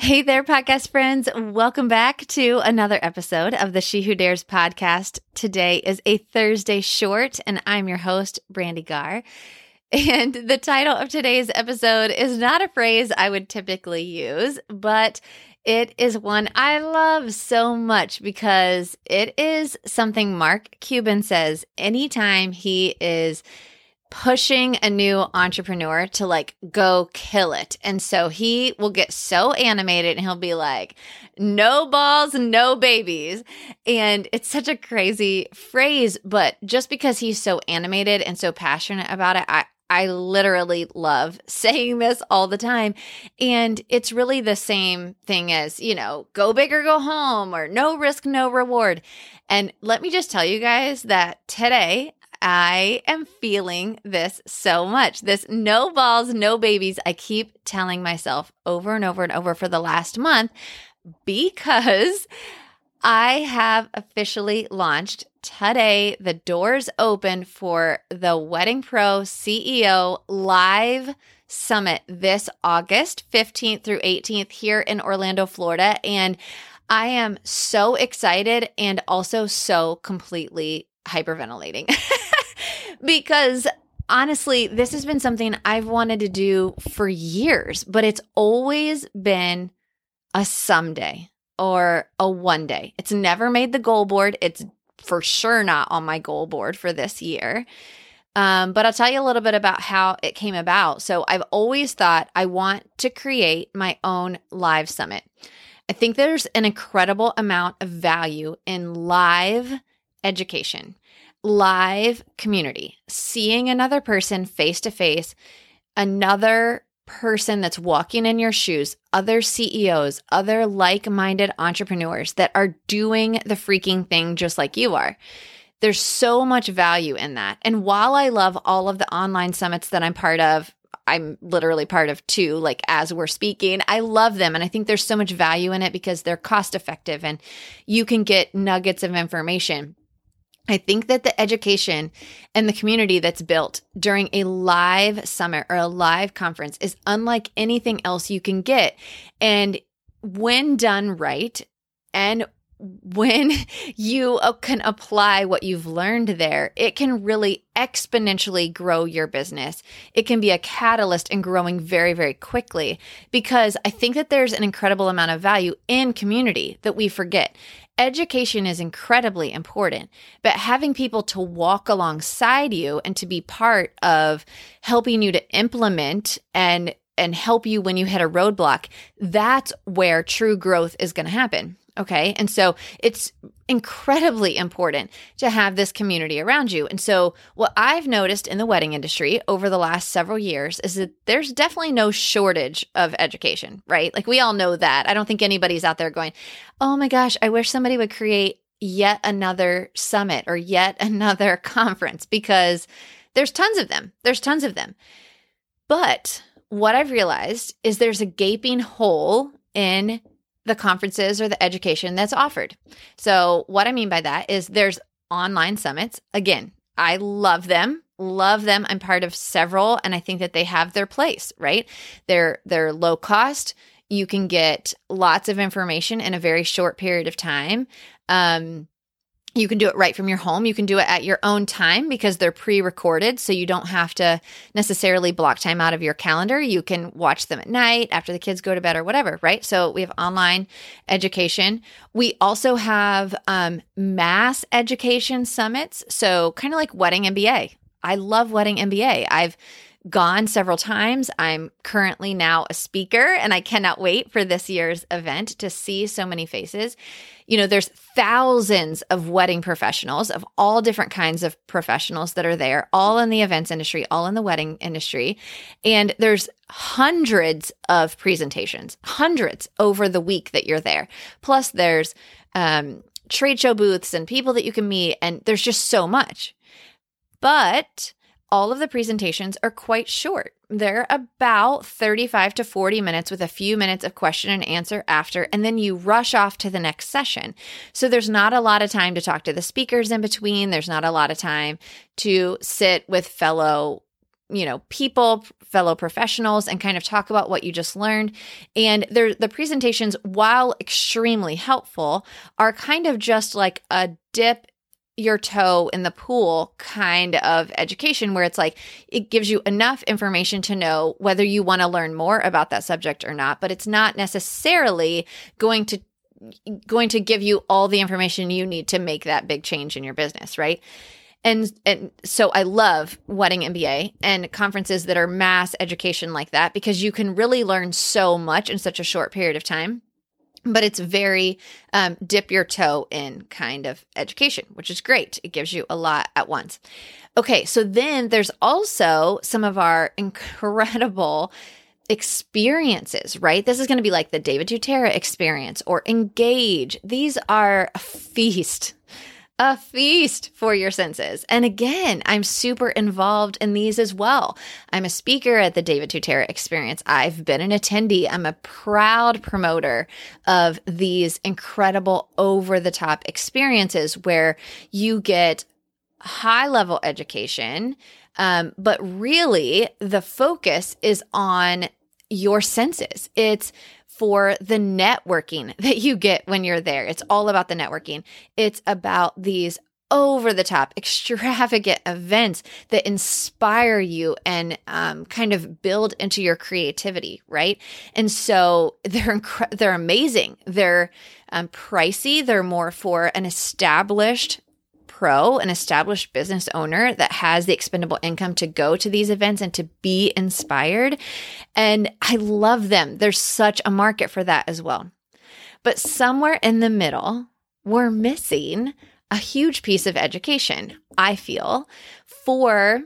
Hey there, podcast friends. Welcome back to another episode of the She Who Dares podcast. Today is a Thursday short, and I'm your host, Brandy Gar. And the title of today's episode is not a phrase I would typically use, but it is one I love so much because it is something Mark Cuban says anytime he is pushing a new entrepreneur to like go kill it. And so he will get so animated and he'll be like, no balls, no babies. And it's such a crazy phrase, but just because he's so animated and so passionate about it, I, I literally love saying this all the time. And it's really the same thing as, you know, go big or go home or no risk, no reward. And let me just tell you guys that today I am feeling this so much. This no balls, no babies. I keep telling myself over and over and over for the last month because I have officially launched today. The doors open for the Wedding Pro CEO live summit this August 15th through 18th here in Orlando, Florida. And I am so excited and also so completely hyperventilating because honestly, this has been something I've wanted to do for years, but it's always been a someday or a one day. It's never made the goal board. It's for sure not on my goal board for this year. Um, but I'll tell you a little bit about how it came about. So I've always thought I want to create my own live summit. I think there's an incredible amount of value in live education live community, seeing another person face to face, another person that's walking in your shoes, other CEOs, other like minded entrepreneurs that are doing the freaking thing just like you are. There's so much value in that. And while I love all of the online summits that I'm part of, I'm literally part of two, like as we're speaking. I love them. And I think there's so much value in it because they're cost effective and you can get nuggets of information. I think that the education and the community that's built during a live summit or a live conference is unlike anything else you can get. And when done right, and when you uh, can apply what you've learned there, it can really exponentially grow your business. It can be a catalyst in growing very, very quickly because I think that there's an incredible amount of value in community that we forget education is incredibly important, but having people to walk alongside you and to be part of helping you to implement and and help you when you hit a roadblock, that's where true growth is going to happen. Okay. And so it's incredibly important to have this community around you. And so, what I've noticed in the wedding industry over the last several years is that there's definitely no shortage of education, right? Like, we all know that. I don't think anybody's out there going, oh my gosh, I wish somebody would create yet another summit or yet another conference because there's tons of them. There's tons of them. But what I've realized is there's a gaping hole in the conferences or the education that's offered. So, what I mean by that is there's online summits. Again, I love them. Love them. I'm part of several and I think that they have their place, right? They're they're low cost. You can get lots of information in a very short period of time. Um, you can do it right from your home. You can do it at your own time because they're pre recorded. So you don't have to necessarily block time out of your calendar. You can watch them at night after the kids go to bed or whatever, right? So we have online education. We also have um, mass education summits. So kind of like Wedding MBA. I love Wedding MBA. I've gone several times. I'm currently now a speaker and I cannot wait for this year's event to see so many faces. You know, there's thousands of wedding professionals of all different kinds of professionals that are there, all in the events industry, all in the wedding industry. And there's hundreds of presentations, hundreds over the week that you're there. Plus, there's um, trade show booths and people that you can meet, and there's just so much. But all of the presentations are quite short. They're about 35 to 40 minutes with a few minutes of question and answer after, and then you rush off to the next session. So there's not a lot of time to talk to the speakers in between. There's not a lot of time to sit with fellow you know, people, fellow professionals, and kind of talk about what you just learned. And the presentations, while extremely helpful, are kind of just like a dip your toe in the pool kind of education where it's like it gives you enough information to know whether you want to learn more about that subject or not but it's not necessarily going to going to give you all the information you need to make that big change in your business right? And and so I love Wedding MBA and conferences that are mass education like that because you can really learn so much in such a short period of time but it's very um, dip your toe in kind of education, which is great. It gives you a lot at once. Okay, so then there's also some of our incredible experiences, right? This is going to be like the David Tutera experience or Engage. These are a feast a feast for your senses. And again, I'm super involved in these as well. I'm a speaker at the David Tutera Experience. I've been an attendee. I'm a proud promoter of these incredible over the top experiences where you get high level education. Um, but really, the focus is on your senses. It's for the networking that you get when you're there. It's all about the networking. It's about these over the top, extravagant events that inspire you and um, kind of build into your creativity, right? And so they're inc- they're amazing. They're um, pricey. They're more for an established pro, an established business owner that has the expendable income to go to these events and to be inspired. And I love them. There's such a market for that as well. But somewhere in the middle, we're missing a huge piece of education, I feel, for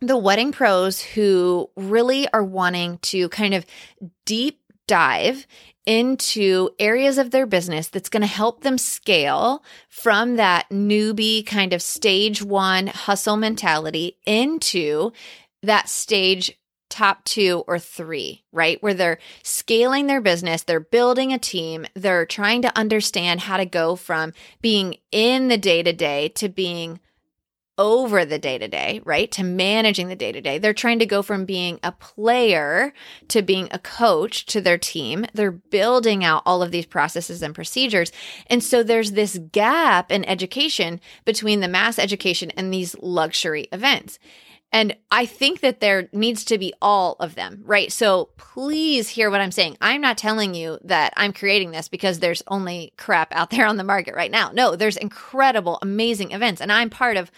the wedding pros who really are wanting to kind of deep dive into areas of their business that's going to help them scale from that newbie kind of stage one hustle mentality into that stage top two or three, right? Where they're scaling their business, they're building a team, they're trying to understand how to go from being in the day to day to being over the day to day, right? To managing the day to day. They're trying to go from being a player to being a coach to their team. They're building out all of these processes and procedures. And so there's this gap in education between the mass education and these luxury events. And I think that there needs to be all of them, right? So please hear what I'm saying. I'm not telling you that I'm creating this because there's only crap out there on the market right now. No, there's incredible, amazing events. And I'm part of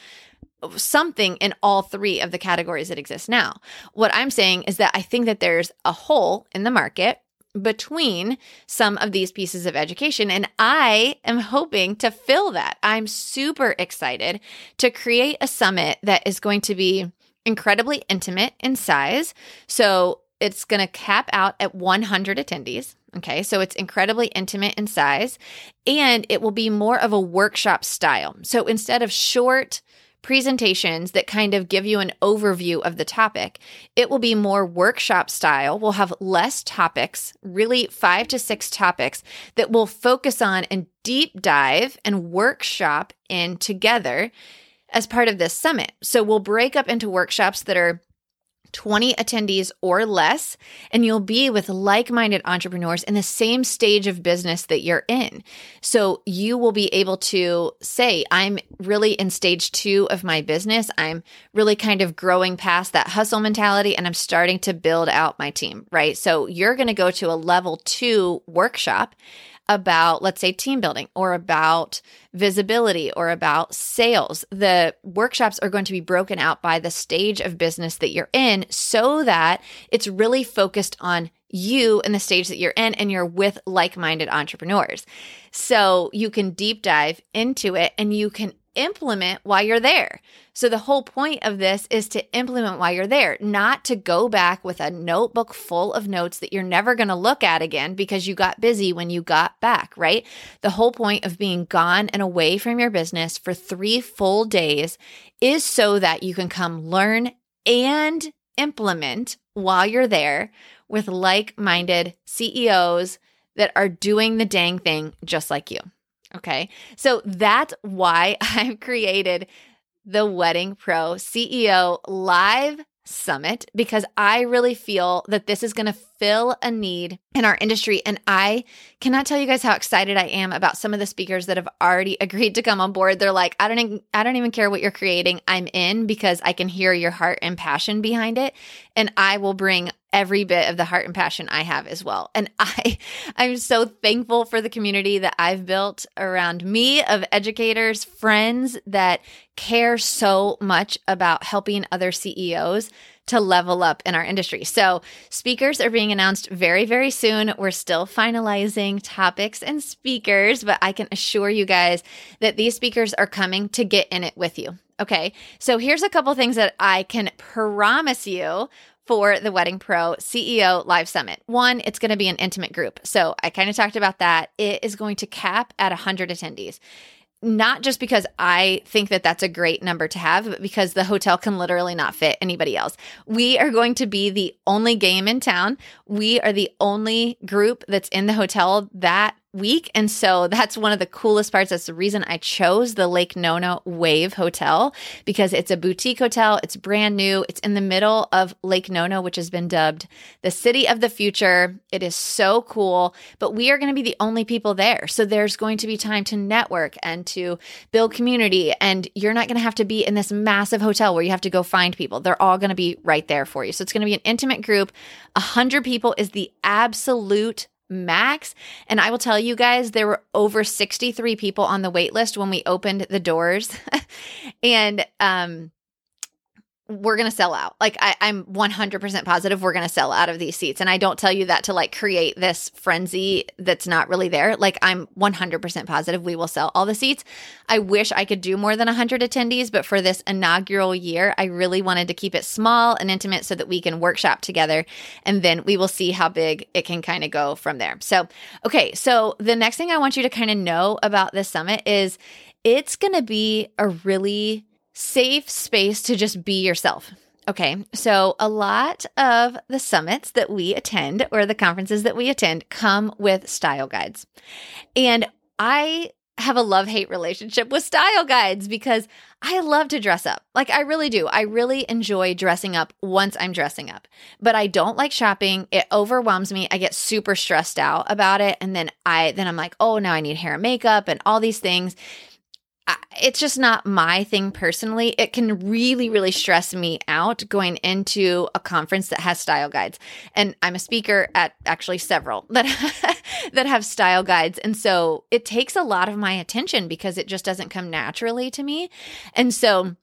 something in all three of the categories that exist now. What I'm saying is that I think that there's a hole in the market between some of these pieces of education. And I am hoping to fill that. I'm super excited to create a summit that is going to be incredibly intimate in size. So it's going to cap out at 100 attendees. Okay, so it's incredibly intimate in size and it will be more of a workshop style. So instead of short, presentations that kind of give you an overview of the topic. It will be more workshop style. We'll have less topics, really five to six topics that we'll focus on and deep dive and workshop in together as part of this summit. So we'll break up into workshops that are 20 attendees or less, and you'll be with like minded entrepreneurs in the same stage of business that you're in. So you will be able to say, I'm really in stage two of my business. I'm really kind of growing past that hustle mentality and I'm starting to build out my team, right? So you're going to go to a level two workshop about, let's say, team building or about visibility or about sales. The workshops are going to be broken out by the stage of business that you're in so that it's really focused on you and the stage that you're in and you're with like minded entrepreneurs. So you can deep dive into it and you can implement while you're there. So, the whole point of this is to implement while you're there, not to go back with a notebook full of notes that you're never going to look at again because you got busy when you got back, right? The whole point of being gone and away from your business for three full days is so that you can come learn and implement while you're there with like minded CEOs that are doing the dang thing just like you. Okay. So that's why I've created the Wedding Pro CEO live Summit because I really feel that this is going to fill a need in our industry. And I cannot tell you guys how excited I am about some of the speakers that have already agreed to come on board. They're like, I don't, even, I don't even care what you're creating. I'm in because I can hear your heart and passion behind it. And I will bring every bit of the heart and passion I have as well. And I I'm so thankful for the community that I've built around me of educators, friends that care so much about helping other CEOs to level up in our industry. So, speakers are being announced very, very soon. We're still finalizing topics and speakers, but I can assure you guys that these speakers are coming to get in it with you. Okay. So, here's a couple things that I can promise you for the Wedding Pro CEO Live Summit. One, it's going to be an intimate group. So I kind of talked about that. It is going to cap at 100 attendees. Not just because I think that that's a great number to have, but because the hotel can literally not fit anybody else. We are going to be the only game in town. We are the only group that's in the hotel that week. And so that's one of the coolest parts. That's the reason I chose the Lake Nona Wave Hotel because it's a boutique hotel. It's brand new. It's in the middle of Lake Nona, which has been dubbed the city of the future. It is so cool, but we are going to be the only people there. So there's going to be time to network and to build community. And you're not going to have to be in this massive hotel where you have to go find people. They're all going to be right there for you. So it's going to be an intimate group. A hundred people is the absolute max. And I will tell you guys, there were over 63 people on the wait list when we opened the doors. and um, we're going to sell out. Like I, am 100% positive we're going to sell out of these seats. And I don't tell you that to like create this frenzy that's not really there. Like I'm 100% positive we will sell all the seats. I wish I could do more than 100 attendees, but for this inaugural year, I really wanted to keep it small and intimate so that we can workshop together. And then we will see how big it can kind of go from there. So, okay. So the next thing I want you to kind of know about this summit is it's going to be a really safe space to just be yourself. Okay, so a lot of the summits that we attend or the conferences that we attend come with style guides. And I have a love hate relationship with style guides because I love to dress up. Like I really do. I really enjoy dressing up once I'm dressing up. But I don't like shopping. It overwhelms me. I get super stressed out about it and then I then I'm like, "Oh, now I need hair and makeup and all these things." It's just not my thing personally. It can really, really stress me out going into a conference that has style guides. And I'm a speaker at actually several that that have style guides. And so it takes a lot of my attention because it just doesn't come naturally to me. And so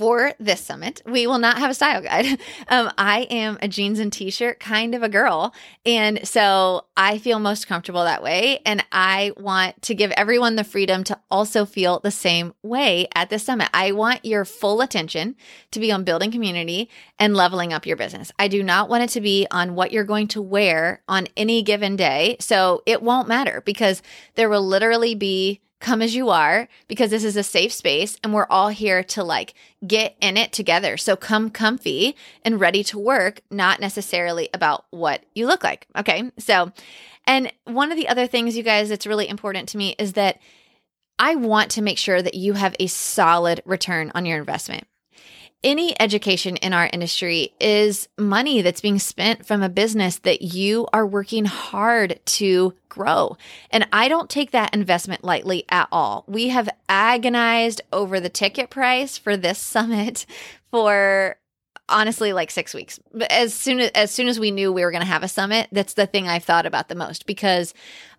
for this summit, we will not have a style guide. Um, I am a jeans and t shirt kind of a girl. And so I feel most comfortable that way. And I want to give everyone the freedom to also feel the same way at this summit. I want your full attention to be on building community and leveling up your business. I do not want it to be on what you're going to wear on any given day. So it won't matter because there will literally be come as you are because this is a safe space and we're all here to like get in it together. So come comfy and ready to work, not necessarily about what you look like. Okay. So, and one of the other things, you guys, that's really important to me is that I want to make sure that you have a solid return on your investment any education in our industry is money that's being spent from a business that you are working hard to grow. And I don't take that investment lightly at all. We have agonized over the ticket price for this summit for honestly like 6 weeks. But as soon as as soon as we knew we were going to have a summit, that's the thing I've thought about the most because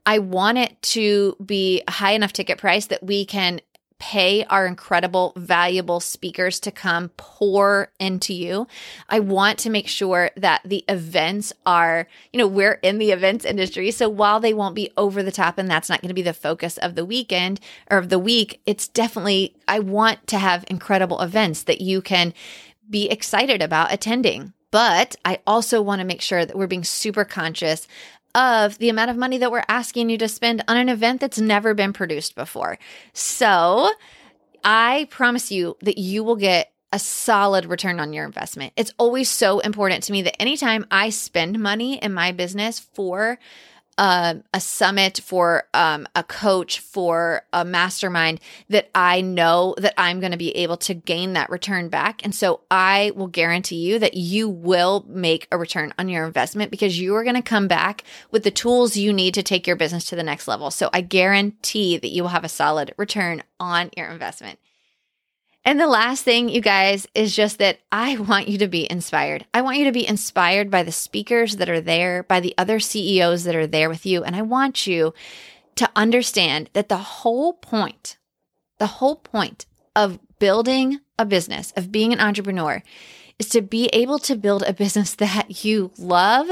I want it to be a high enough ticket price that we can pay our incredible, valuable speakers to come pour into you. I want to make sure that the events are, you know, we're in the events industry. So while they won't be over the top and that's not going to be the focus of the weekend or of the week, it's definitely, I want to have incredible events that you can be excited about attending. But I also want to make sure that we're being super conscious of the amount of money that we're asking you to spend on an event that's never been produced before. So I promise you that you will get a solid return on your investment. It's always so important to me that anytime I spend money in my business for uh, a summit, for um, a coach, for a mastermind, that I know that I'm going to be able to gain that return back. And so I will guarantee you that you will make a return on your investment because you are going to come back with the tools you need to take your business to the next level. So I guarantee that you will have a solid return on your investment. And the last thing, you guys, is just that I want you to be inspired. I want you to be inspired by the speakers that are there, by the other CEOs that are there with you. And I want you to understand that the whole point, the whole point of building a business, of being an entrepreneur, is to be able to build a business that you love,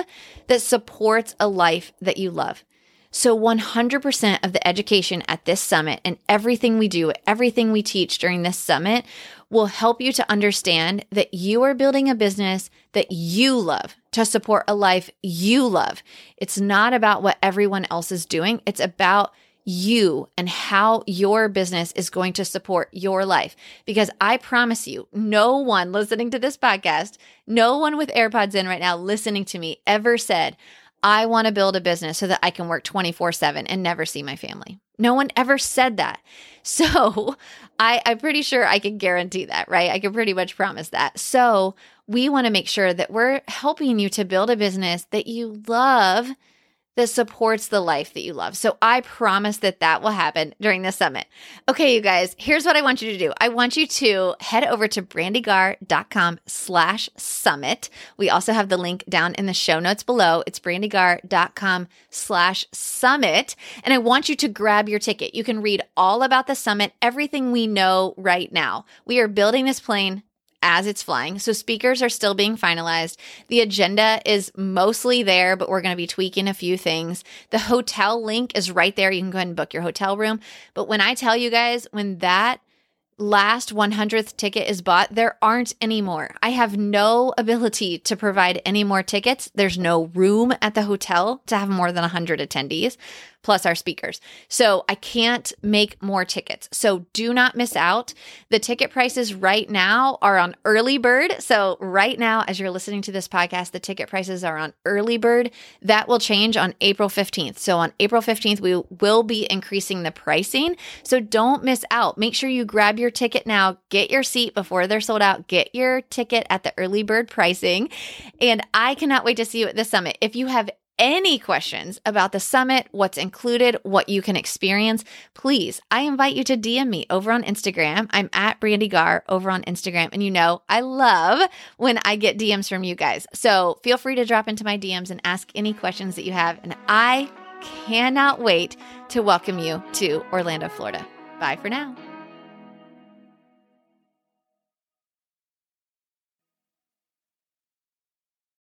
that supports a life that you love. So, 100% of the education at this summit and everything we do, everything we teach during this summit will help you to understand that you are building a business that you love to support a life you love. It's not about what everyone else is doing, it's about you and how your business is going to support your life. Because I promise you, no one listening to this podcast, no one with AirPods in right now listening to me ever said, I want to build a business so that I can work 24 7 and never see my family. No one ever said that. So I, I'm pretty sure I can guarantee that, right? I can pretty much promise that. So we want to make sure that we're helping you to build a business that you love that supports the life that you love. So I promise that that will happen during the summit. Okay, you guys, here's what I want you to do. I want you to head over to brandygar.com slash summit. We also have the link down in the show notes below. It's brandygar.com slash summit. And I want you to grab your ticket. You can read all about the summit, everything we know right now. We are building this plane as it's flying. So speakers are still being finalized. The agenda is mostly there, but we're going to be tweaking a few things. The hotel link is right there. You can go ahead and book your hotel room. But when I tell you guys, when that last 100th ticket is bought, there aren't any more. I have no ability to provide any more tickets. There's no room at the hotel to have more than 100 attendees plus our speakers. So I can't make more tickets. So do not miss out. The ticket prices right now are on early bird. So right now, as you're listening to this podcast, the ticket prices are on early bird. That will change on April 15th. So on April 15th, we will be increasing the pricing. So don't miss out. Make sure you grab your ticket now, get your seat before they're sold out, get your ticket at the early bird pricing. And I cannot wait to see you at the summit. If you have any questions about the summit, what's included, what you can experience, please, I invite you to DM me over on Instagram. I'm at Brandy Gar over on Instagram. And you know, I love when I get DMs from you guys. So feel free to drop into my DMs and ask any questions that you have. And I cannot wait to welcome you to Orlando, Florida. Bye for now.